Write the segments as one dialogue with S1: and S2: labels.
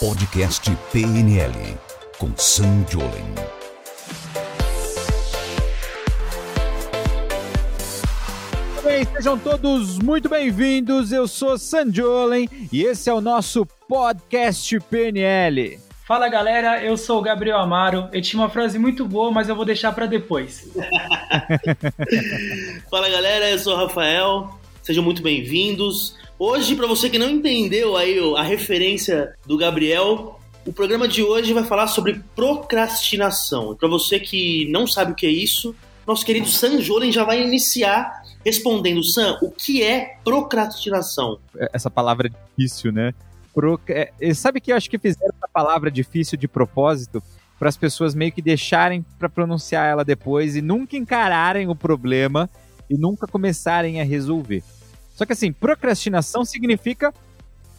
S1: Podcast PNL com Sam Jolen.
S2: Bem, sejam todos muito bem-vindos. Eu sou Sam Jolen e esse é o nosso Podcast PNL.
S3: Fala galera, eu sou o Gabriel Amaro. Eu tinha uma frase muito boa, mas eu vou deixar para depois.
S4: Fala galera, eu sou o Rafael. Sejam muito bem-vindos. Hoje, para você que não entendeu aí a referência do Gabriel, o programa de hoje vai falar sobre procrastinação. Para você que não sabe o que é isso, nosso querido Sam Jolen já vai iniciar respondendo, Sam, o que é procrastinação?
S2: Essa palavra é difícil, né? Pro... É, sabe que eu acho que fizeram essa palavra difícil de propósito para as pessoas meio que deixarem para pronunciar ela depois e nunca encararem o problema e nunca começarem a resolver. Só que assim, procrastinação significa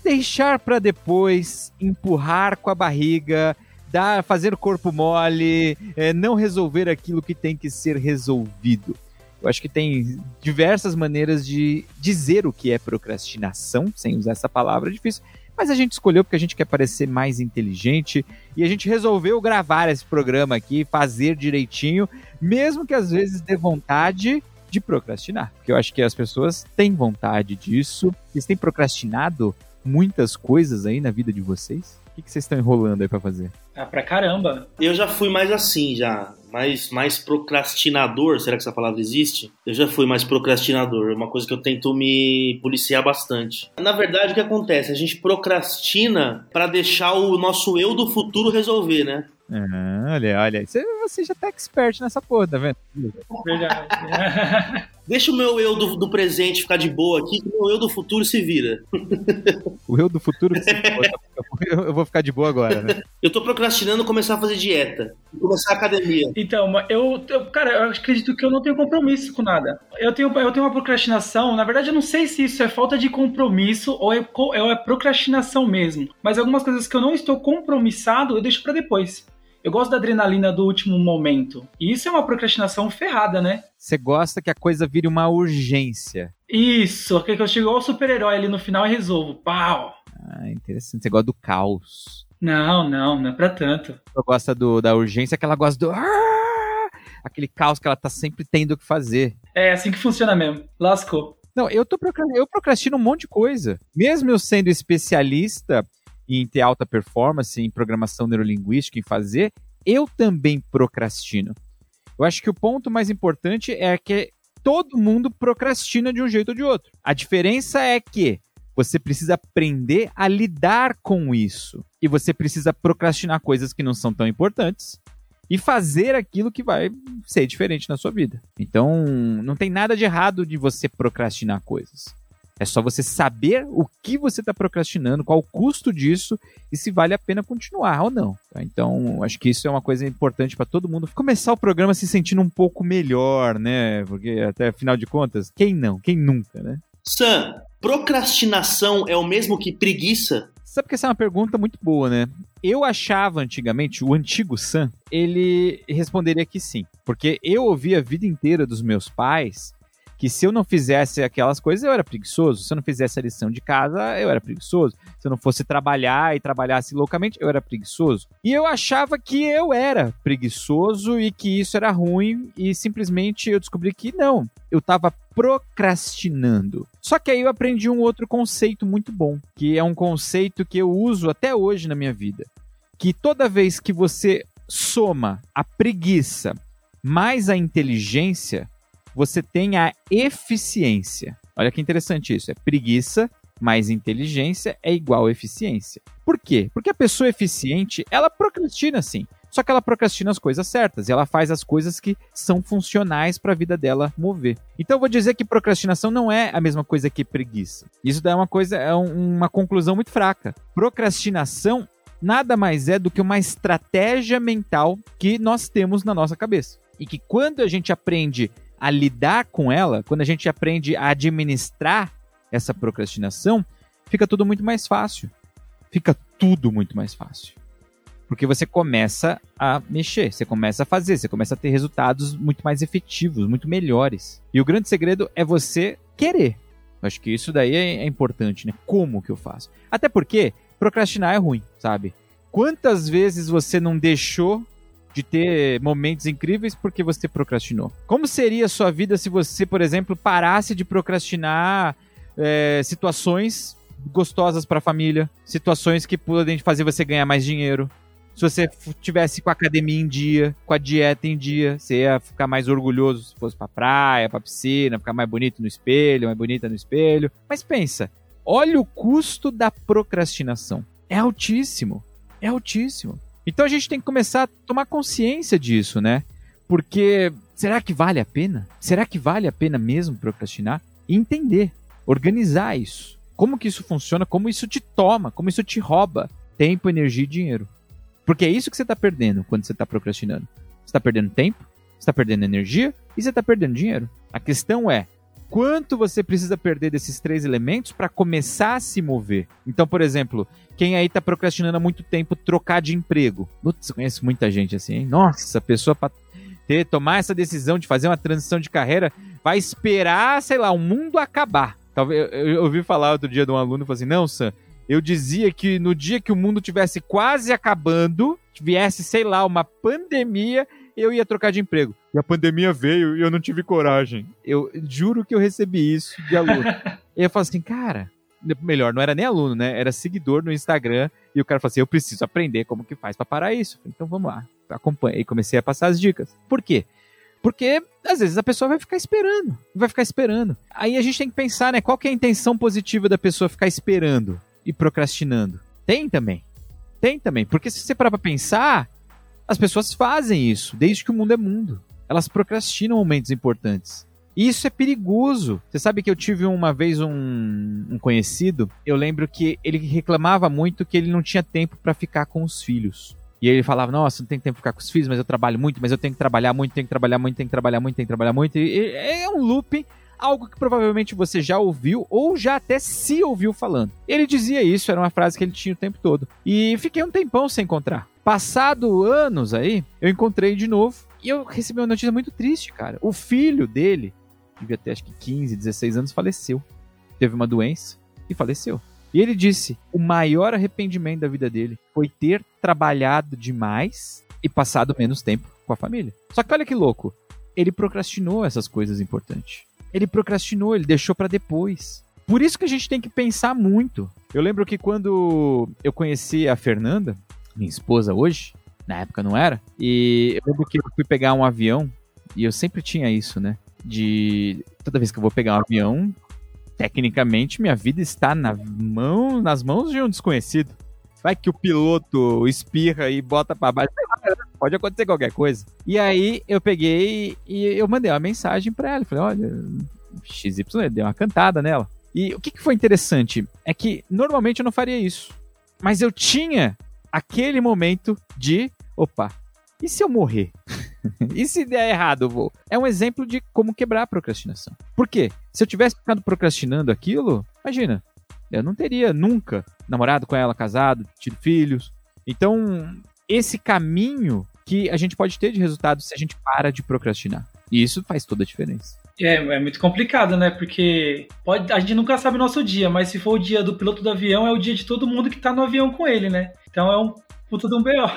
S2: deixar para depois, empurrar com a barriga, dar, fazer corpo mole, é, não resolver aquilo que tem que ser resolvido. Eu acho que tem diversas maneiras de dizer o que é procrastinação, sem usar essa palavra difícil, mas a gente escolheu porque a gente quer parecer mais inteligente e a gente resolveu gravar esse programa aqui, fazer direitinho, mesmo que às vezes dê vontade de procrastinar. Porque eu acho que as pessoas têm vontade disso. Vocês têm procrastinado muitas coisas aí na vida de vocês? O que, que vocês estão enrolando aí para fazer?
S3: Ah, pra caramba.
S4: Eu já fui mais assim, já. Mais, mais procrastinador, será que essa palavra existe? Eu já fui mais procrastinador. É uma coisa que eu tento me policiar bastante. Na verdade, o que acontece? A gente procrastina para deixar o nosso eu do futuro resolver, né?
S2: Ah, olha, olha. Você, você já tá expert nessa porra, tá vendo?
S3: Verdade.
S4: Deixa o meu eu do, do, presente ficar de boa aqui, que o meu eu do futuro se vira.
S2: o eu do futuro se vira. Eu vou ficar de boa agora, né?
S4: Eu tô procrastinando começar a fazer dieta, começar a academia.
S3: Então, eu, eu, cara, eu acredito que eu não tenho compromisso com nada. Eu tenho, eu tenho uma procrastinação, na verdade eu não sei se isso é falta de compromisso ou é, ou é procrastinação mesmo. Mas algumas coisas que eu não estou compromissado, eu deixo para depois. Eu gosto da adrenalina do último momento. E isso é uma procrastinação ferrada, né?
S2: Você gosta que a coisa vire uma urgência.
S3: Isso, que eu chego ao super-herói ali no final e resolvo. Pau!
S2: Ah, interessante. Você gosta do caos.
S3: Não, não, não é pra tanto.
S2: Você gosta do, da urgência que ela gosta do. Ah! Aquele caos que ela tá sempre tendo que fazer.
S3: É assim que funciona mesmo. Lascou.
S2: Não, eu tô eu procrastino um monte de coisa. Mesmo eu sendo especialista em ter alta performance, em programação neurolinguística, em fazer, eu também procrastino. Eu acho que o ponto mais importante é que todo mundo procrastina de um jeito ou de outro. A diferença é que você precisa aprender a lidar com isso. E você precisa procrastinar coisas que não são tão importantes e fazer aquilo que vai ser diferente na sua vida. Então, não tem nada de errado de você procrastinar coisas. É só você saber o que você está procrastinando, qual o custo disso e se vale a pena continuar ou não. Tá? Então, acho que isso é uma coisa importante para todo mundo começar o programa se sentindo um pouco melhor, né? Porque até afinal de contas, quem não? Quem nunca, né?
S4: Sam, procrastinação é o mesmo que preguiça?
S2: Sabe que essa é uma pergunta muito boa, né? Eu achava antigamente, o antigo Sam, ele responderia que sim. Porque eu ouvi a vida inteira dos meus pais que se eu não fizesse aquelas coisas, eu era preguiçoso. Se eu não fizesse a lição de casa, eu era preguiçoso. Se eu não fosse trabalhar e trabalhasse loucamente, eu era preguiçoso. E eu achava que eu era preguiçoso e que isso era ruim, e simplesmente eu descobri que não. Eu estava procrastinando. Só que aí eu aprendi um outro conceito muito bom, que é um conceito que eu uso até hoje na minha vida. Que toda vez que você soma a preguiça mais a inteligência, você tem a eficiência. Olha que interessante isso. É preguiça mais inteligência é igual eficiência. Por quê? Porque a pessoa eficiente, ela procrastina sim. Só que ela procrastina as coisas certas e ela faz as coisas que são funcionais para a vida dela mover. Então eu vou dizer que procrastinação não é a mesma coisa que preguiça. Isso daí é uma coisa, é uma conclusão muito fraca. Procrastinação nada mais é do que uma estratégia mental que nós temos na nossa cabeça. E que quando a gente aprende a lidar com ela, quando a gente aprende a administrar essa procrastinação, fica tudo muito mais fácil. Fica tudo muito mais fácil. Porque você começa a mexer, você começa a fazer, você começa a ter resultados muito mais efetivos, muito melhores. E o grande segredo é você querer. Acho que isso daí é importante, né? Como que eu faço? Até porque procrastinar é ruim, sabe? Quantas vezes você não deixou de ter momentos incríveis porque você procrastinou? Como seria a sua vida se você, por exemplo, parasse de procrastinar é, situações gostosas para a família, situações que podem fazer você ganhar mais dinheiro? Se você tivesse com a academia em dia, com a dieta em dia, você ia ficar mais orgulhoso se fosse pra praia, pra piscina, ficar mais bonito no espelho, mais bonita no espelho. Mas pensa, olha o custo da procrastinação. É altíssimo. É altíssimo. Então a gente tem que começar a tomar consciência disso, né? Porque será que vale a pena? Será que vale a pena mesmo procrastinar? E entender, organizar isso. Como que isso funciona, como isso te toma, como isso te rouba tempo, energia e dinheiro. Porque é isso que você está perdendo quando você está procrastinando. Você está perdendo tempo, você está perdendo energia e você está perdendo dinheiro. A questão é, quanto você precisa perder desses três elementos para começar a se mover. Então, por exemplo, quem aí está procrastinando há muito tempo trocar de emprego. Putz, conheço muita gente assim, hein? Nossa, a pessoa para ter tomar essa decisão de fazer uma transição de carreira vai esperar, sei lá, o mundo acabar. Talvez eu, eu ouvi falar outro dia de um aluno falou assim: "Não, Sam, eu dizia que no dia que o mundo tivesse quase acabando, viesse, sei lá, uma pandemia, eu ia trocar de emprego. E a pandemia veio e eu não tive coragem. Eu juro que eu recebi isso de aluno. e eu falo assim, cara, melhor, não era nem aluno, né? Era seguidor no Instagram. E o cara falou assim: eu preciso aprender como que faz para parar isso. Então vamos lá, acompanha. E comecei a passar as dicas. Por quê? Porque às vezes a pessoa vai ficar esperando, vai ficar esperando. Aí a gente tem que pensar, né? Qual que é a intenção positiva da pessoa ficar esperando e procrastinando? Tem também. Tem também. Porque se você parar pra pensar, as pessoas fazem isso, desde que o mundo é mundo. Elas procrastinam momentos importantes. E isso é perigoso. Você sabe que eu tive uma vez um, um conhecido, eu lembro que ele reclamava muito que ele não tinha tempo para ficar com os filhos. E ele falava, nossa, não tem tempo pra ficar com os filhos, mas eu trabalho muito, mas eu tenho que trabalhar muito, tenho que trabalhar muito, tenho que trabalhar muito, tenho que trabalhar muito. E é um loop, algo que provavelmente você já ouviu ou já até se ouviu falando. Ele dizia isso, era uma frase que ele tinha o tempo todo. E fiquei um tempão sem encontrar. Passado anos aí, eu encontrei de novo e eu recebi uma notícia muito triste, cara. O filho dele, devia ter acho que 15, 16 anos, faleceu. Teve uma doença e faleceu. E ele disse: o maior arrependimento da vida dele foi ter trabalhado demais e passado menos tempo com a família. Só que olha que louco, ele procrastinou essas coisas importantes. Ele procrastinou, ele deixou para depois. Por isso que a gente tem que pensar muito. Eu lembro que quando eu conheci a Fernanda, minha esposa hoje, na época não era, e eu lembro que eu fui pegar um avião, e eu sempre tinha isso, né? De toda vez que eu vou pegar um avião, tecnicamente minha vida está na mão, nas mãos de um desconhecido. Vai que o piloto espirra e bota para baixo. Pode acontecer qualquer coisa. E aí eu peguei e eu mandei uma mensagem para ela. Falei, olha, XY, deu uma cantada nela. E o que, que foi interessante é que normalmente eu não faria isso. Mas eu tinha aquele momento de, opa, e se eu morrer? e se der errado, vou? É um exemplo de como quebrar a procrastinação. Por quê? Se eu tivesse ficado procrastinando aquilo, imagina, eu não teria nunca namorado com ela, casado, tido filhos. Então, esse caminho que a gente pode ter de resultado se a gente para de procrastinar. E isso faz toda a diferença.
S3: É, é muito complicado, né? Porque pode, a gente nunca sabe o nosso dia, mas se for o dia do piloto do avião, é o dia de todo mundo que tá no avião com ele, né? Então é um puta de um B.O.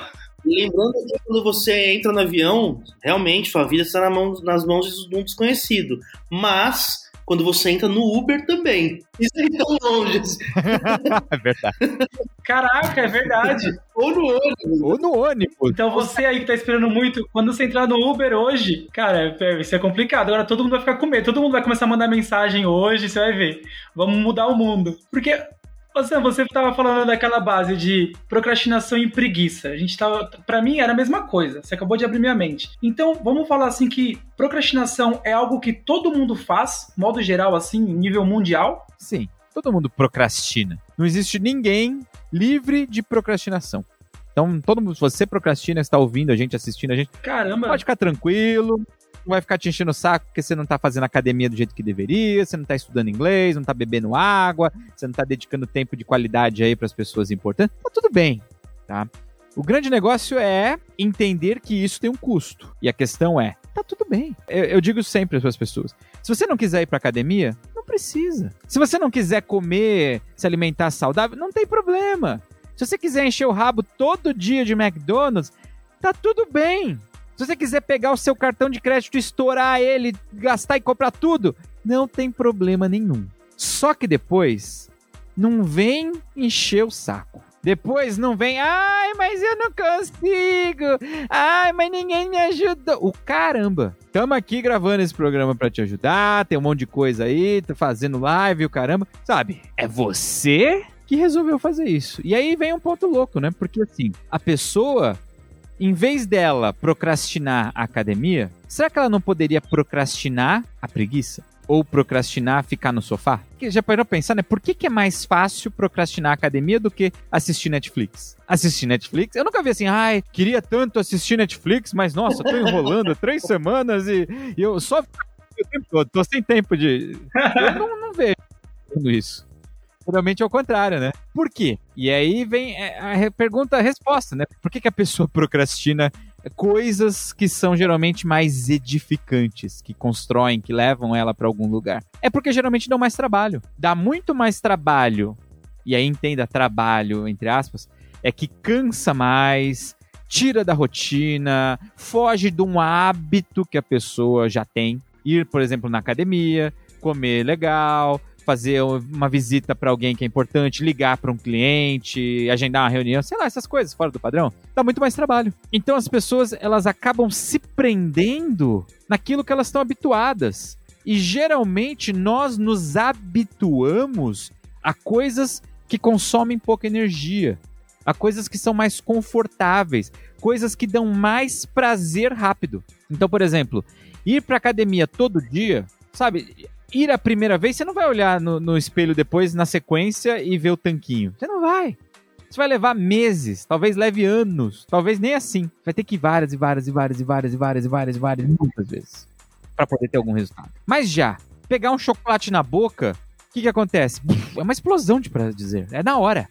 S4: Lembrando que quando você entra no avião, realmente sua vida está nas mãos de um desconhecido. Mas quando você entra no Uber também. Isso é tão longe.
S2: é verdade.
S3: Caraca, é verdade.
S4: Ou no ônibus.
S2: Ou no ônibus.
S3: Então você aí que tá esperando muito, quando você entrar no Uber hoje, cara, isso é complicado. Agora todo mundo vai ficar com medo. Todo mundo vai começar a mandar mensagem hoje, você vai ver. Vamos mudar o mundo. Porque você, você estava falando daquela base de procrastinação e preguiça. A gente tava, para mim era a mesma coisa. Você acabou de abrir minha mente. Então, vamos falar assim que procrastinação é algo que todo mundo faz, modo geral assim, nível mundial?
S2: Sim, todo mundo procrastina. Não existe ninguém livre de procrastinação. Então, todo mundo, se você procrastina, está ouvindo a gente, assistindo a gente,
S3: caramba,
S2: pode ficar tranquilo vai ficar te enchendo o saco porque você não tá fazendo academia do jeito que deveria, você não tá estudando inglês, não tá bebendo água, você não tá dedicando tempo de qualidade aí para as pessoas importantes. Tá tudo bem, tá? O grande negócio é entender que isso tem um custo. E a questão é, tá tudo bem. Eu, eu digo sempre para as pessoas, se você não quiser ir para academia, não precisa. Se você não quiser comer, se alimentar saudável, não tem problema. Se você quiser encher o rabo todo dia de McDonald's, tá tudo bem. Se você quiser pegar o seu cartão de crédito, estourar ele, gastar e comprar tudo, não tem problema nenhum. Só que depois, não vem encher o saco. Depois não vem, ai, mas eu não consigo. Ai, mas ninguém me ajudou. O caramba. Tamo aqui gravando esse programa para te ajudar. Tem um monte de coisa aí, tá fazendo live, o caramba. Sabe? É você que resolveu fazer isso. E aí vem um ponto louco, né? Porque assim, a pessoa em vez dela procrastinar a academia, será que ela não poderia procrastinar a preguiça? Ou procrastinar ficar no sofá? Que já parou pensar, né? Por que, que é mais fácil procrastinar a academia do que assistir Netflix? Assistir Netflix? Eu nunca vi assim, ai, queria tanto assistir Netflix, mas nossa, tô enrolando três semanas e, e eu só o tempo todo, tô sem tempo de. Eu não, não vejo isso. Geralmente é o contrário, né? Por quê? E aí vem é, a pergunta, a resposta, né? Por que, que a pessoa procrastina coisas que são geralmente mais edificantes, que constroem, que levam ela para algum lugar? É porque geralmente dão mais trabalho. Dá muito mais trabalho, e aí entenda trabalho, entre aspas, é que cansa mais, tira da rotina, foge de um hábito que a pessoa já tem. Ir, por exemplo, na academia, comer legal, fazer uma visita para alguém que é importante, ligar para um cliente, agendar uma reunião, sei lá, essas coisas fora do padrão, dá muito mais trabalho. Então as pessoas, elas acabam se prendendo naquilo que elas estão habituadas. E geralmente nós nos habituamos a coisas que consomem pouca energia, a coisas que são mais confortáveis, coisas que dão mais prazer rápido. Então, por exemplo, ir para academia todo dia, sabe? Ir a primeira vez, você não vai olhar no, no espelho depois, na sequência, e ver o tanquinho. Você não vai. Isso vai levar meses, talvez leve anos, talvez nem assim. Vai ter que ir várias e várias e várias e várias e várias e várias e várias, muitas vezes, para poder ter algum resultado. Mas já, pegar um chocolate na boca, o que, que acontece? É uma explosão de prazer, é na hora.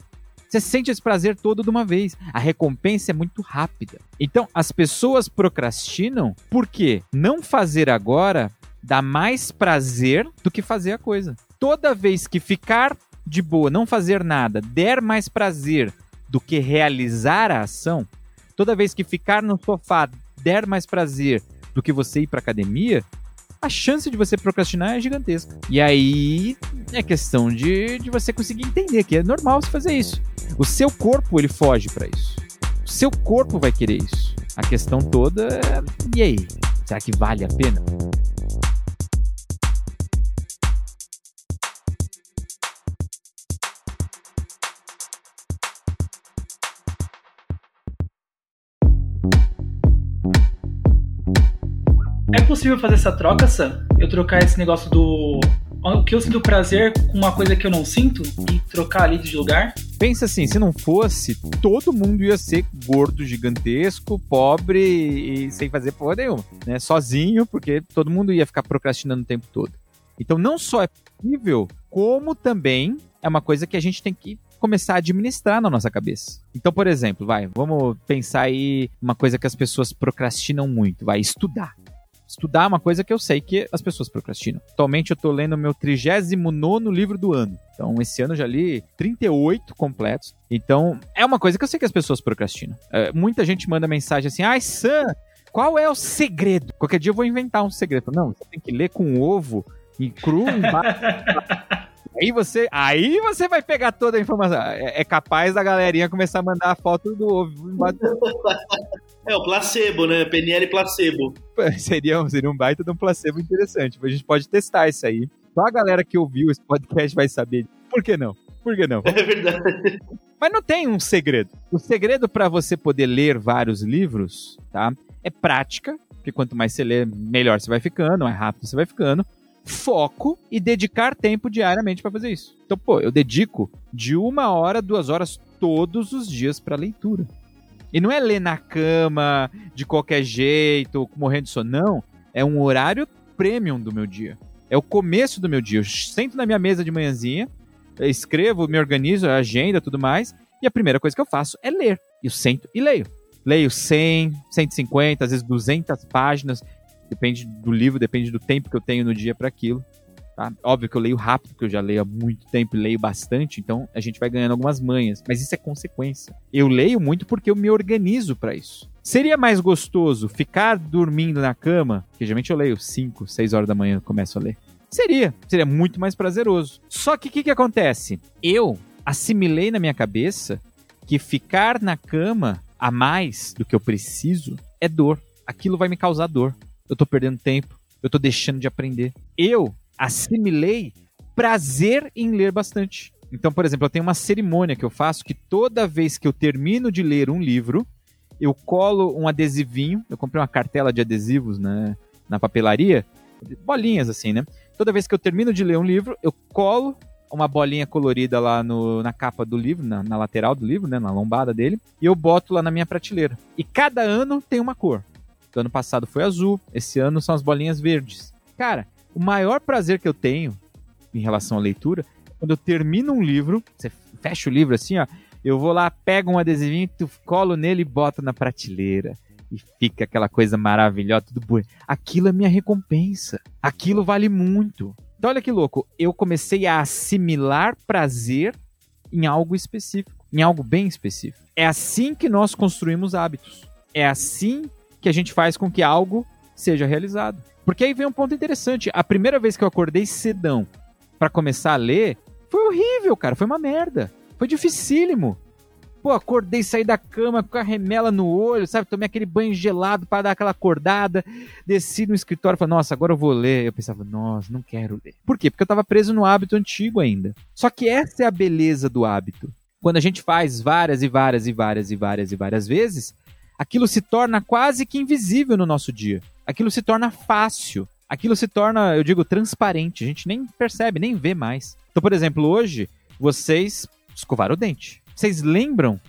S2: Você sente esse prazer todo de uma vez. A recompensa é muito rápida. Então, as pessoas procrastinam porque não fazer agora dá mais prazer do que fazer a coisa. Toda vez que ficar de boa, não fazer nada, der mais prazer do que realizar a ação, toda vez que ficar no sofá der mais prazer do que você ir para academia, a chance de você procrastinar é gigantesca. E aí é questão de, de você conseguir entender que é normal você fazer isso. O seu corpo ele foge para isso. O seu corpo vai querer isso. A questão toda é, e aí? Será que vale a pena?
S3: Possível fazer essa troca, Sam? Eu trocar esse negócio do. O que eu sinto prazer com uma coisa que eu não sinto e trocar ali de lugar?
S2: Pensa assim, se não fosse, todo mundo ia ser gordo, gigantesco, pobre e sem fazer porra nenhuma, né? Sozinho, porque todo mundo ia ficar procrastinando o tempo todo. Então não só é possível, como também é uma coisa que a gente tem que começar a administrar na nossa cabeça. Então, por exemplo, vai, vamos pensar aí uma coisa que as pessoas procrastinam muito, vai estudar. Estudar é uma coisa que eu sei que as pessoas procrastinam. Atualmente eu tô lendo meu 39 livro do ano. Então, esse ano eu já li 38 completos. Então, é uma coisa que eu sei que as pessoas procrastinam. É, muita gente manda mensagem assim: ai, Sam, qual é o segredo? Qualquer dia eu vou inventar um segredo. Não, você tem que ler com ovo e cru embaixo. Aí você, aí você vai pegar toda a informação. É, é capaz da galerinha começar a mandar a foto do ovo embaixo.
S4: É, o placebo, né? PNL placebo.
S2: Seria, seria um baita de um placebo interessante. A gente pode testar isso aí. Só a galera que ouviu esse podcast vai saber. Por que não? Por que não?
S4: É verdade.
S2: Mas não tem um segredo. O segredo para você poder ler vários livros, tá? É prática, porque quanto mais você lê, melhor você vai ficando, mais rápido você vai ficando. Foco e dedicar tempo diariamente para fazer isso. Então, pô, eu dedico de uma hora, duas horas todos os dias para leitura. E não é ler na cama, de qualquer jeito, morrendo de sono. Não. É um horário premium do meu dia. É o começo do meu dia. Eu sento na minha mesa de manhãzinha, escrevo, me organizo, agenda, tudo mais. E a primeira coisa que eu faço é ler. Eu sento e leio. Leio 100, 150, às vezes 200 páginas. Depende do livro, depende do tempo que eu tenho no dia para aquilo. Tá? Óbvio que eu leio rápido, porque eu já leio há muito tempo e leio bastante, então a gente vai ganhando algumas manhas, mas isso é consequência. Eu leio muito porque eu me organizo para isso. Seria mais gostoso ficar dormindo na cama, que geralmente eu leio 5, 6 horas da manhã, começo a ler. Seria, seria muito mais prazeroso. Só que o que, que acontece? Eu assimilei na minha cabeça que ficar na cama a mais do que eu preciso é dor. Aquilo vai me causar dor. Eu tô perdendo tempo, eu tô deixando de aprender. Eu assimilei prazer em ler bastante. Então, por exemplo, eu tenho uma cerimônia que eu faço que toda vez que eu termino de ler um livro, eu colo um adesivinho. Eu comprei uma cartela de adesivos né, na papelaria, bolinhas assim, né? Toda vez que eu termino de ler um livro, eu colo uma bolinha colorida lá no, na capa do livro, na, na lateral do livro, né, na lombada dele, e eu boto lá na minha prateleira. E cada ano tem uma cor. O ano passado foi azul, esse ano são as bolinhas verdes. Cara, o maior prazer que eu tenho em relação à leitura, quando eu termino um livro, você fecha o livro assim, ó, eu vou lá, pego um adesivinho, tu colo nele e boto na prateleira. E fica aquela coisa maravilhosa, tudo bom. Aquilo é minha recompensa. Aquilo vale muito. Então, olha que louco. Eu comecei a assimilar prazer em algo específico, em algo bem específico. É assim que nós construímos hábitos. É assim que a gente faz com que algo seja realizado. Porque aí vem um ponto interessante. A primeira vez que eu acordei cedão para começar a ler, foi horrível, cara. Foi uma merda. Foi dificílimo. Pô, acordei, saí da cama com a remela no olho, sabe? Tomei aquele banho gelado para dar aquela acordada. Desci no escritório e falei, nossa, agora eu vou ler. Eu pensava, nossa, não quero ler. Por quê? Porque eu tava preso no hábito antigo ainda. Só que essa é a beleza do hábito. Quando a gente faz várias e várias e várias e várias e várias vezes, aquilo se torna quase que invisível no nosso dia aquilo se torna fácil. Aquilo se torna, eu digo, transparente. A gente nem percebe, nem vê mais. Então, por exemplo, hoje, vocês escovaram o dente. Vocês lembram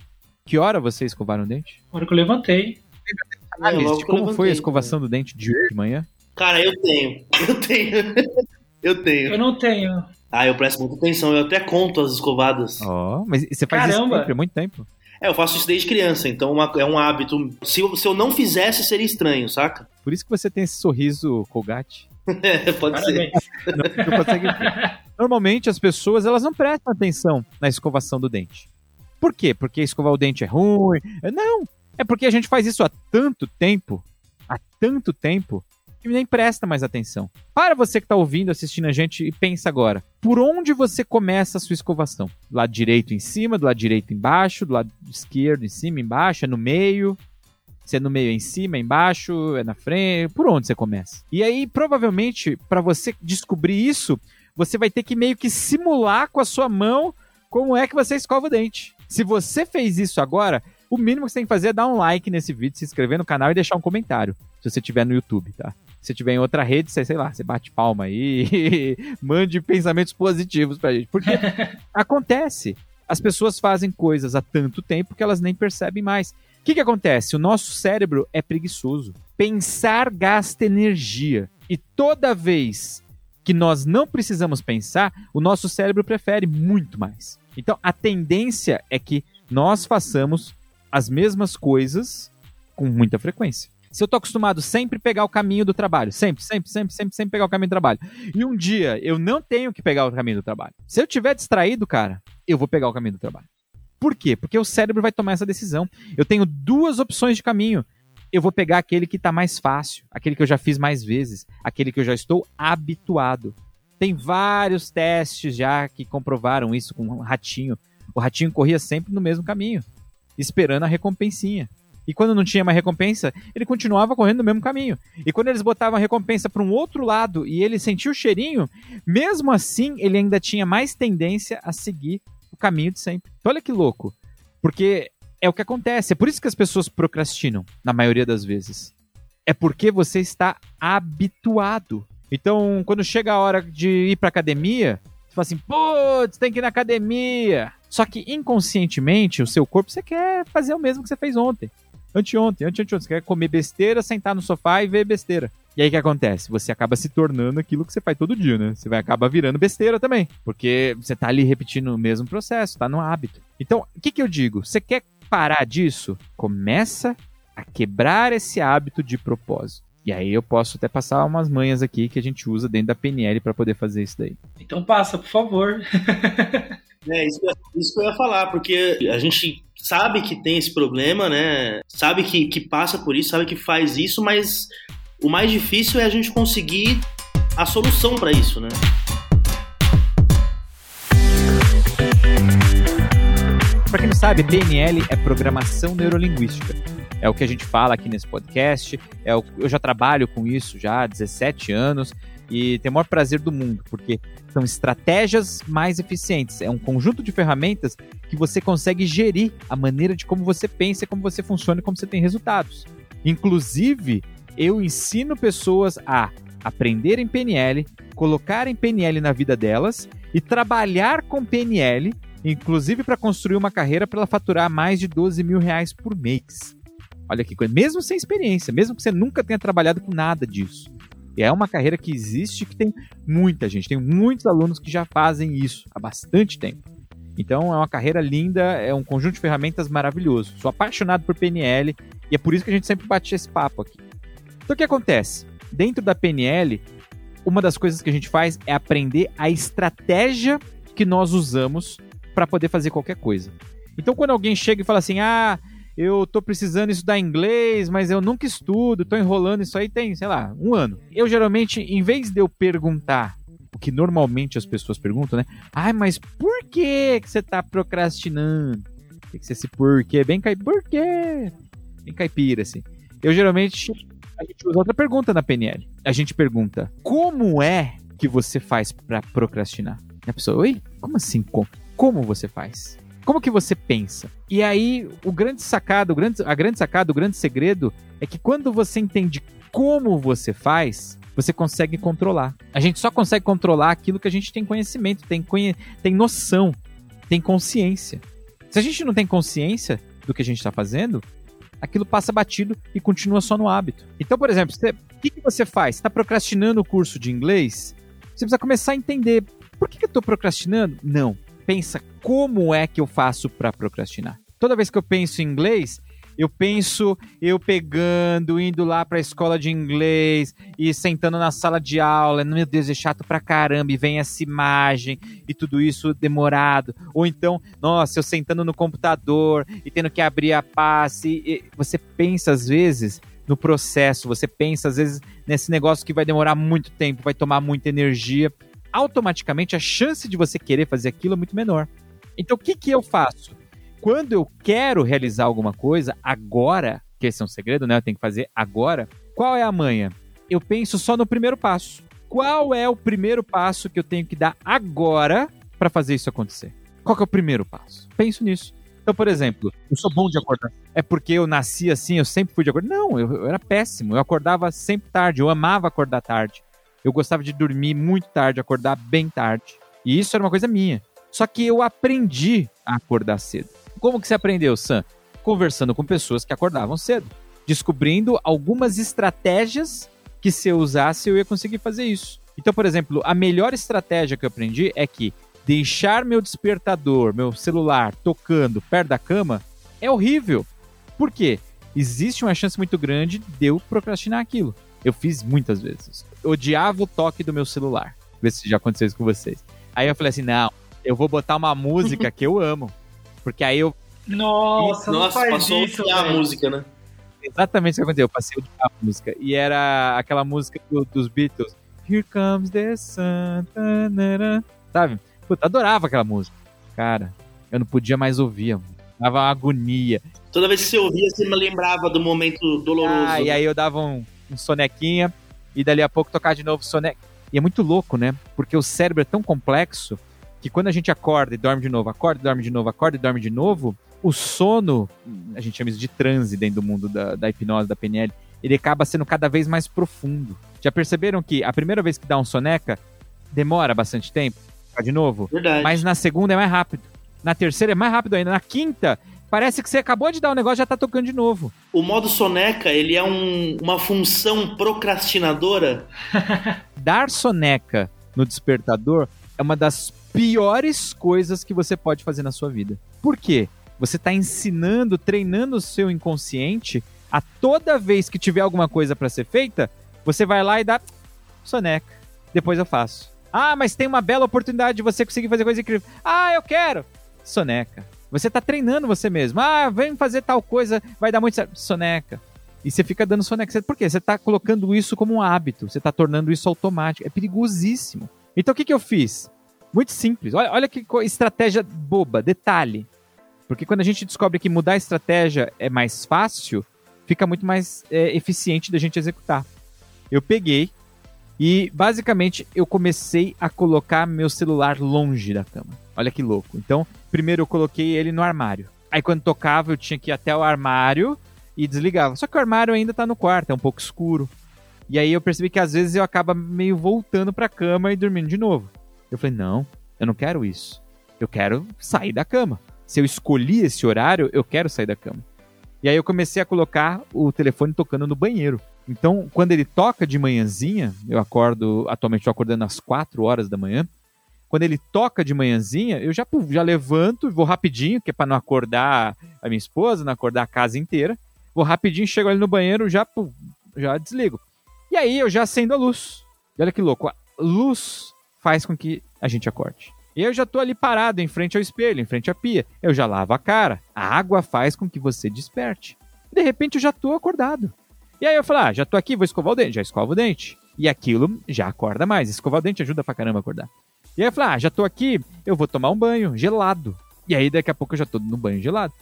S2: que hora vocês escovaram o dente?
S3: A hora que eu levantei.
S2: Ah, como foi a escovação do dente de hoje de manhã?
S4: Cara, eu tenho. Eu tenho. eu tenho.
S3: Eu não tenho.
S4: Ah, eu presto muita atenção. Eu até conto as escovadas.
S2: Ó, oh, mas você faz Caramba. isso sempre, há muito tempo?
S4: É, eu faço isso desde criança, então uma, é um hábito. Se eu, se eu não fizesse, seria estranho, saca?
S2: Por isso que você tem esse sorriso Colgate.
S4: é, pode ser. Não, consegue...
S2: Normalmente as pessoas elas não prestam atenção na escovação do dente. Por quê? Porque escovar o dente é ruim? Não, é porque a gente faz isso há tanto tempo, há tanto tempo, que nem presta mais atenção. Para você que está ouvindo, assistindo a gente e pensa agora, por onde você começa a sua escovação? Do lado direito em cima, do lado direito embaixo, do lado esquerdo em cima, embaixo, é no meio? Se é no meio, é em cima, é embaixo, é na frente, por onde você começa? E aí, provavelmente, para você descobrir isso, você vai ter que meio que simular com a sua mão como é que você escova o dente. Se você fez isso agora, o mínimo que você tem que fazer é dar um like nesse vídeo, se inscrever no canal e deixar um comentário, se você estiver no YouTube, tá? Se tiver em outra rede, você, sei lá, você bate palma aí, mande pensamentos positivos pra gente. Porque acontece. As pessoas fazem coisas há tanto tempo que elas nem percebem mais. Que, que acontece? O nosso cérebro é preguiçoso. Pensar gasta energia. E toda vez que nós não precisamos pensar, o nosso cérebro prefere muito mais. Então, a tendência é que nós façamos as mesmas coisas com muita frequência. Se eu tô acostumado sempre pegar o caminho do trabalho, sempre, sempre, sempre, sempre, sempre pegar o caminho do trabalho, e um dia eu não tenho que pegar o caminho do trabalho. Se eu tiver distraído, cara, eu vou pegar o caminho do trabalho. Por quê? Porque o cérebro vai tomar essa decisão. Eu tenho duas opções de caminho. Eu vou pegar aquele que está mais fácil, aquele que eu já fiz mais vezes, aquele que eu já estou habituado. Tem vários testes já que comprovaram isso com o ratinho. O ratinho corria sempre no mesmo caminho, esperando a recompensinha. E quando não tinha mais recompensa, ele continuava correndo no mesmo caminho. E quando eles botavam a recompensa para um outro lado e ele sentia o cheirinho, mesmo assim ele ainda tinha mais tendência a seguir o caminho de sempre. Então olha que louco. Porque é o que acontece. É por isso que as pessoas procrastinam, na maioria das vezes. É porque você está habituado. Então, quando chega a hora de ir para academia, você fala assim: putz, tem que ir na academia. Só que inconscientemente, o seu corpo, você quer fazer o mesmo que você fez ontem anteontem, anteontem, você quer comer besteira, sentar no sofá e ver besteira. E aí o que acontece? Você acaba se tornando aquilo que você faz todo dia, né? Você vai acabar virando besteira também. Porque você tá ali repetindo o mesmo processo, tá no hábito. Então, o que, que eu digo? Você quer parar disso? Começa a quebrar esse hábito de propósito. E aí eu posso até passar umas manhas aqui que a gente usa dentro da PNL para poder fazer isso daí.
S3: Então passa, por favor.
S4: é, isso, isso que eu ia falar, porque a gente sabe que tem esse problema, né? Sabe que, que passa por isso, sabe que faz isso, mas o mais difícil é a gente conseguir a solução para isso, né?
S2: Para quem não sabe, PNL é programação neurolinguística é o que a gente fala aqui nesse podcast. É o, eu já trabalho com isso já há 17 anos e tenho o maior prazer do mundo, porque são estratégias mais eficientes. É um conjunto de ferramentas que você consegue gerir a maneira de como você pensa, como você funciona e como você tem resultados. Inclusive, eu ensino pessoas a aprenderem PNL, colocarem PNL na vida delas e trabalhar com PNL, inclusive para construir uma carreira para ela faturar mais de 12 mil reais por mês. Olha que coisa. Mesmo sem experiência, mesmo que você nunca tenha trabalhado com nada disso. É uma carreira que existe, que tem muita gente, tem muitos alunos que já fazem isso há bastante tempo. Então é uma carreira linda, é um conjunto de ferramentas maravilhoso. Sou apaixonado por PNL e é por isso que a gente sempre bate esse papo aqui. Então o que acontece? Dentro da PNL, uma das coisas que a gente faz é aprender a estratégia que nós usamos para poder fazer qualquer coisa. Então quando alguém chega e fala assim: "Ah, eu tô precisando estudar inglês, mas eu nunca estudo, tô enrolando isso aí tem, sei lá, um ano. Eu geralmente, em vez de eu perguntar o que normalmente as pessoas perguntam, né? Ai, mas por que, que você tá procrastinando? Tem que ser esse porquê, bem caipira, por quê? Bem caipira, assim. Eu geralmente, a gente usa outra pergunta na PNL. A gente pergunta, como é que você faz para procrastinar? E a pessoa, oi? Como assim? Como? Como você faz? Como que você pensa? E aí, o grande sacado, o grande, a grande sacada, o grande segredo é que quando você entende como você faz, você consegue controlar. A gente só consegue controlar aquilo que a gente tem conhecimento, tem, conhe tem noção, tem consciência. Se a gente não tem consciência do que a gente está fazendo, aquilo passa batido e continua só no hábito. Então, por exemplo, o que, que, você faz? está procrastinando o curso de inglês? Você precisa começar a entender por que, que eu estou procrastinando? Não pensa como é que eu faço para procrastinar. Toda vez que eu penso em inglês, eu penso eu pegando, indo lá para a escola de inglês e sentando na sala de aula, meu Deus, é chato pra caramba, e vem essa imagem e tudo isso demorado. Ou então, nossa, eu sentando no computador e tendo que abrir a passe. E você pensa às vezes no processo, você pensa às vezes nesse negócio que vai demorar muito tempo, vai tomar muita energia automaticamente a chance de você querer fazer aquilo é muito menor. Então, o que, que eu faço? Quando eu quero realizar alguma coisa, agora, que esse é um segredo, né? Eu tenho que fazer agora. Qual é a manha? Eu penso só no primeiro passo. Qual é o primeiro passo que eu tenho que dar agora para fazer isso acontecer? Qual é o primeiro passo? Penso nisso. Então, por exemplo, eu sou bom de acordar. É porque eu nasci assim, eu sempre fui de acordar. Não, eu, eu era péssimo. Eu acordava sempre tarde. Eu amava acordar tarde. Eu gostava de dormir muito tarde, acordar bem tarde. E isso era uma coisa minha. Só que eu aprendi a acordar cedo. Como que você aprendeu, Sam? Conversando com pessoas que acordavam cedo. Descobrindo algumas estratégias que se eu usasse eu ia conseguir fazer isso. Então, por exemplo, a melhor estratégia que eu aprendi é que deixar meu despertador, meu celular tocando perto da cama é horrível. Por quê? Existe uma chance muito grande de eu procrastinar aquilo. Eu fiz muitas vezes. Eu odiava o toque do meu celular. Ver se já aconteceu isso com vocês. Aí eu falei assim: não, eu vou botar uma música que eu amo. Porque aí eu.
S3: Nossa, não Nossa, faz passou isso,
S4: a música, né?
S2: Exatamente isso que aconteceu. Eu passei a música. E era aquela música do, dos Beatles. Here comes the sun. Tanana, sabe? Puta, adorava aquela música. Cara, eu não podia mais ouvir. Dava uma agonia.
S4: Toda vez que você ouvia, você me lembrava do momento doloroso.
S2: Ah, e aí eu dava um, um sonequinha e dali a pouco tocar de novo soneca. E é muito louco, né? Porque o cérebro é tão complexo que quando a gente acorda e dorme de novo, acorda e dorme de novo, acorda e dorme de novo, o sono, a gente chama isso de transe dentro do mundo da, da hipnose, da PNL, ele acaba sendo cada vez mais profundo. Já perceberam que a primeira vez que dá um soneca, demora bastante tempo? De novo?
S4: Verdade.
S2: Mas na segunda é mais rápido. Na terceira é mais rápido ainda. Na quinta, parece que você acabou de dar um negócio e já tá tocando de novo.
S4: O modo soneca, ele é um, uma função procrastinadora?
S2: Dar soneca no despertador é uma das piores coisas que você pode fazer na sua vida. Por quê? Você está ensinando, treinando o seu inconsciente a A toda vez que tiver alguma coisa para ser feita, você vai lá e dá soneca. Depois eu faço. Ah, mas tem uma bela oportunidade de você conseguir fazer coisa incrível. Ah, eu quero. Soneca. Você tá treinando você mesmo. Ah, vem fazer tal coisa, vai dar muito certo. Soneca. E você fica dando soneca. Por quê? Você tá colocando isso como um hábito. Você tá tornando isso automático. É perigosíssimo. Então o que, que eu fiz? Muito simples. Olha, olha que estratégia boba, detalhe. Porque quando a gente descobre que mudar a estratégia é mais fácil, fica muito mais é, eficiente da gente executar. Eu peguei e basicamente eu comecei a colocar meu celular longe da cama. Olha que louco. Então, primeiro eu coloquei ele no armário. Aí quando tocava, eu tinha que ir até o armário e desligava. Só que o armário ainda tá no quarto, é um pouco escuro. E aí eu percebi que às vezes eu acaba meio voltando pra cama e dormindo de novo. Eu falei, não, eu não quero isso. Eu quero sair da cama. Se eu escolhi esse horário, eu quero sair da cama. E aí eu comecei a colocar o telefone tocando no banheiro. Então, quando ele toca de manhãzinha, eu acordo, atualmente estou acordando às 4 horas da manhã. Quando ele toca de manhãzinha, eu já, já levanto, vou rapidinho, que é para não acordar a minha esposa, não acordar a casa inteira. Vou rapidinho, chego ali no banheiro, já, já desligo. E aí eu já acendo a luz. E olha que louco, a luz faz com que a gente acorde. E eu já tô ali parado em frente ao espelho, em frente à pia. Eu já lavo a cara. A água faz com que você desperte. De repente eu já tô acordado. E aí eu falo, ah, já tô aqui, vou escovar o dente. Já escova o dente. E aquilo já acorda mais. Escovar o dente ajuda pra caramba a acordar. E aí eu falo, ah, já tô aqui, eu vou tomar um banho gelado. E aí daqui a pouco eu já tô no banho gelado.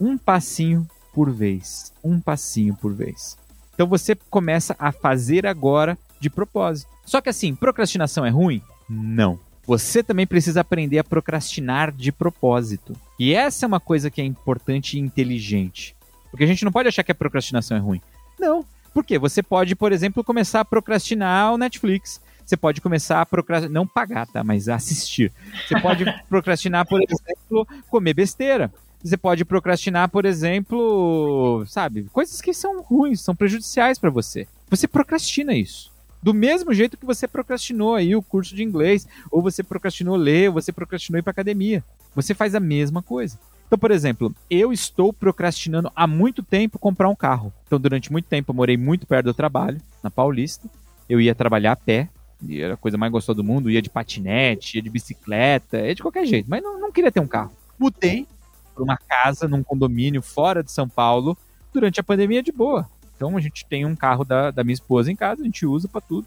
S2: Um passinho por vez. Um passinho por vez. Então você começa a fazer agora de propósito. Só que assim, procrastinação é ruim? Não. Você também precisa aprender a procrastinar de propósito. E essa é uma coisa que é importante e inteligente. Porque a gente não pode achar que a procrastinação é ruim. Não. Por quê? Você pode, por exemplo, começar a procrastinar o Netflix. Você pode começar a procrastinar, não pagar, tá? Mas assistir. Você pode procrastinar, por exemplo, comer besteira. Você pode procrastinar, por exemplo, sabe, coisas que são ruins, são prejudiciais para você. Você procrastina isso. Do mesmo jeito que você procrastinou aí o curso de inglês, ou você procrastinou ler, ou você procrastinou ir para academia. Você faz a mesma coisa. Então, por exemplo, eu estou procrastinando há muito tempo comprar um carro. Então, durante muito tempo, eu morei muito perto do trabalho, na Paulista. Eu ia trabalhar a pé, e era a coisa mais gostosa do mundo. Ia de patinete, ia de bicicleta, ia de qualquer jeito. Mas não, não queria ter um carro. Mudei para uma casa num condomínio fora de São Paulo durante a pandemia de boa. Então a gente tem um carro da, da minha esposa em casa, a gente usa para tudo.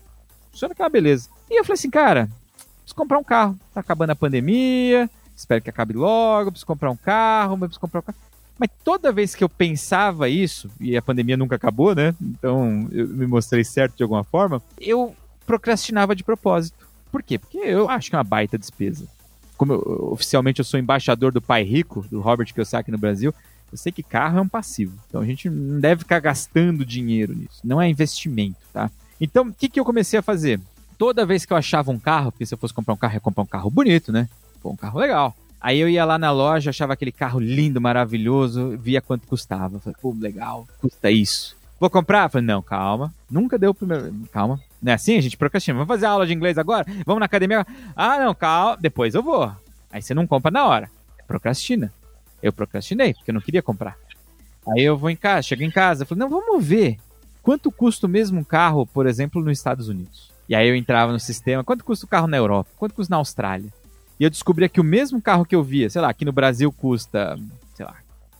S2: Funciona aquela beleza. E eu falei assim, cara, preciso comprar um carro. Tá acabando a pandemia, espero que acabe logo, preciso comprar um carro, preciso comprar um carro. Mas toda vez que eu pensava isso, e a pandemia nunca acabou, né? Então eu me mostrei certo de alguma forma, eu procrastinava de propósito. Por quê? Porque eu acho que é uma baita despesa. Como eu, oficialmente eu sou embaixador do pai rico, do Robert Kiyosaki no Brasil, eu sei que carro é um passivo. Então a gente não deve ficar gastando dinheiro nisso. Não é investimento, tá? Então, o que, que eu comecei a fazer? Toda vez que eu achava um carro, porque se eu fosse comprar um carro, ia comprar um carro bonito, né? Pô, um carro legal. Aí eu ia lá na loja, achava aquele carro lindo, maravilhoso, via quanto custava. Falei, pô, legal, custa isso. Vou comprar? Falei, não, calma. Nunca deu o primeiro. Calma. Não é assim? A gente procrastina. Vamos fazer aula de inglês agora? Vamos na academia? Ah, não, calma. Depois eu vou. Aí você não compra na hora. Procrastina. Eu procrastinei, porque eu não queria comprar. Aí eu vou em casa, chego em casa, falei, não, vamos ver quanto custa o mesmo carro, por exemplo, nos Estados Unidos. E aí eu entrava no sistema, quanto custa o carro na Europa? Quanto custa na Austrália? E eu descobria que o mesmo carro que eu via, sei lá, aqui no Brasil custa, sei lá,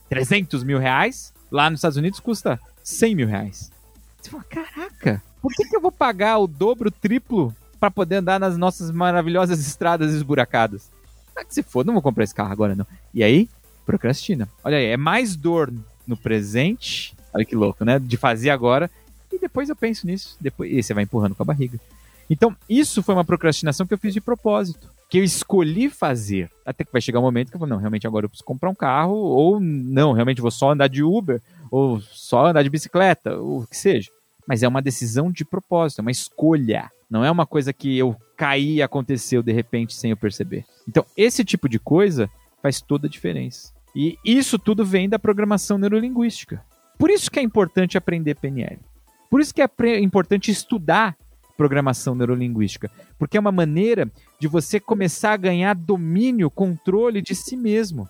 S2: 300 mil reais, lá nos Estados Unidos custa 100 mil reais. Você fala, caraca, por que, que eu vou pagar o dobro, triplo, para poder andar nas nossas maravilhosas estradas esburacadas? Ah, que se for, não vou comprar esse carro agora não. E aí, procrastina. Olha aí, é mais dor no presente, olha que louco, né? De fazer agora, e depois eu penso nisso, depois e você vai empurrando com a barriga. Então, isso foi uma procrastinação que eu fiz de propósito, que eu escolhi fazer. Até que vai chegar um momento que eu vou, não, realmente agora eu preciso comprar um carro, ou não, realmente vou só andar de Uber, ou só andar de bicicleta, ou o que seja. Mas é uma decisão de propósito, é uma escolha. Não é uma coisa que eu caí e aconteceu de repente sem eu perceber. Então, esse tipo de coisa faz toda a diferença. E isso tudo vem da programação neurolinguística. Por isso que é importante aprender PNL. Por isso que é importante estudar programação neurolinguística, porque é uma maneira de você começar a ganhar domínio, controle de si mesmo,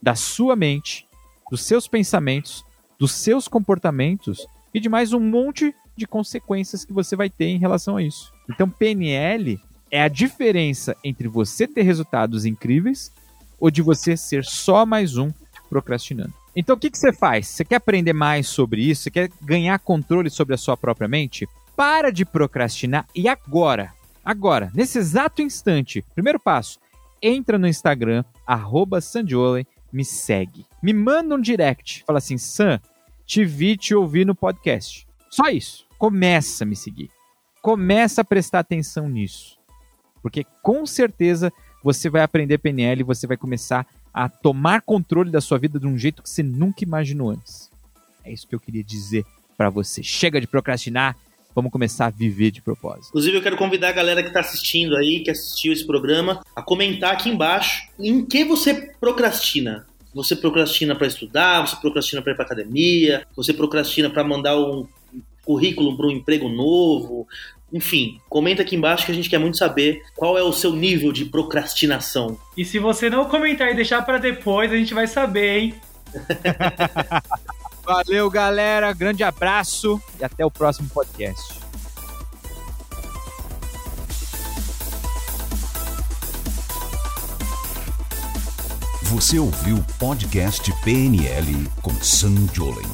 S2: da sua mente, dos seus pensamentos, dos seus comportamentos e de mais um monte de consequências que você vai ter em relação a isso. Então, PNL é a diferença entre você ter resultados incríveis ou de você ser só mais um procrastinando. Então, o que, que você faz? Você quer aprender mais sobre isso? Você quer ganhar controle sobre a sua própria mente? Para de procrastinar e agora, agora, nesse exato instante, primeiro passo, entra no Instagram, arroba me segue. Me manda um direct, fala assim, Sam, te vi, te ouvi no podcast. Só isso. Começa a me seguir. Começa a prestar atenção nisso. Porque com certeza você vai aprender PNL e você vai começar a tomar controle da sua vida de um jeito que você nunca imaginou antes. É isso que eu queria dizer para você. Chega de procrastinar, vamos começar a viver de propósito.
S4: Inclusive, eu quero convidar a galera que está assistindo aí, que assistiu esse programa, a comentar aqui embaixo em que você procrastina. Você procrastina para estudar, você procrastina para ir para academia, você procrastina para mandar um currículo para um emprego novo, enfim, comenta aqui embaixo que a gente quer muito saber qual é o seu nível de procrastinação.
S3: E se você não comentar e deixar para depois, a gente vai saber, hein?
S2: Valeu, galera. Grande abraço e até o próximo podcast.
S1: Você ouviu o podcast PNL com Sam Jolen.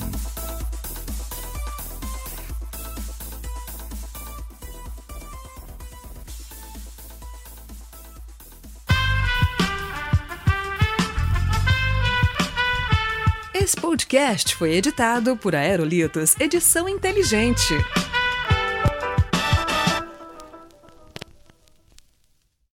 S5: Esse podcast foi editado por Aerolitos Edição Inteligente.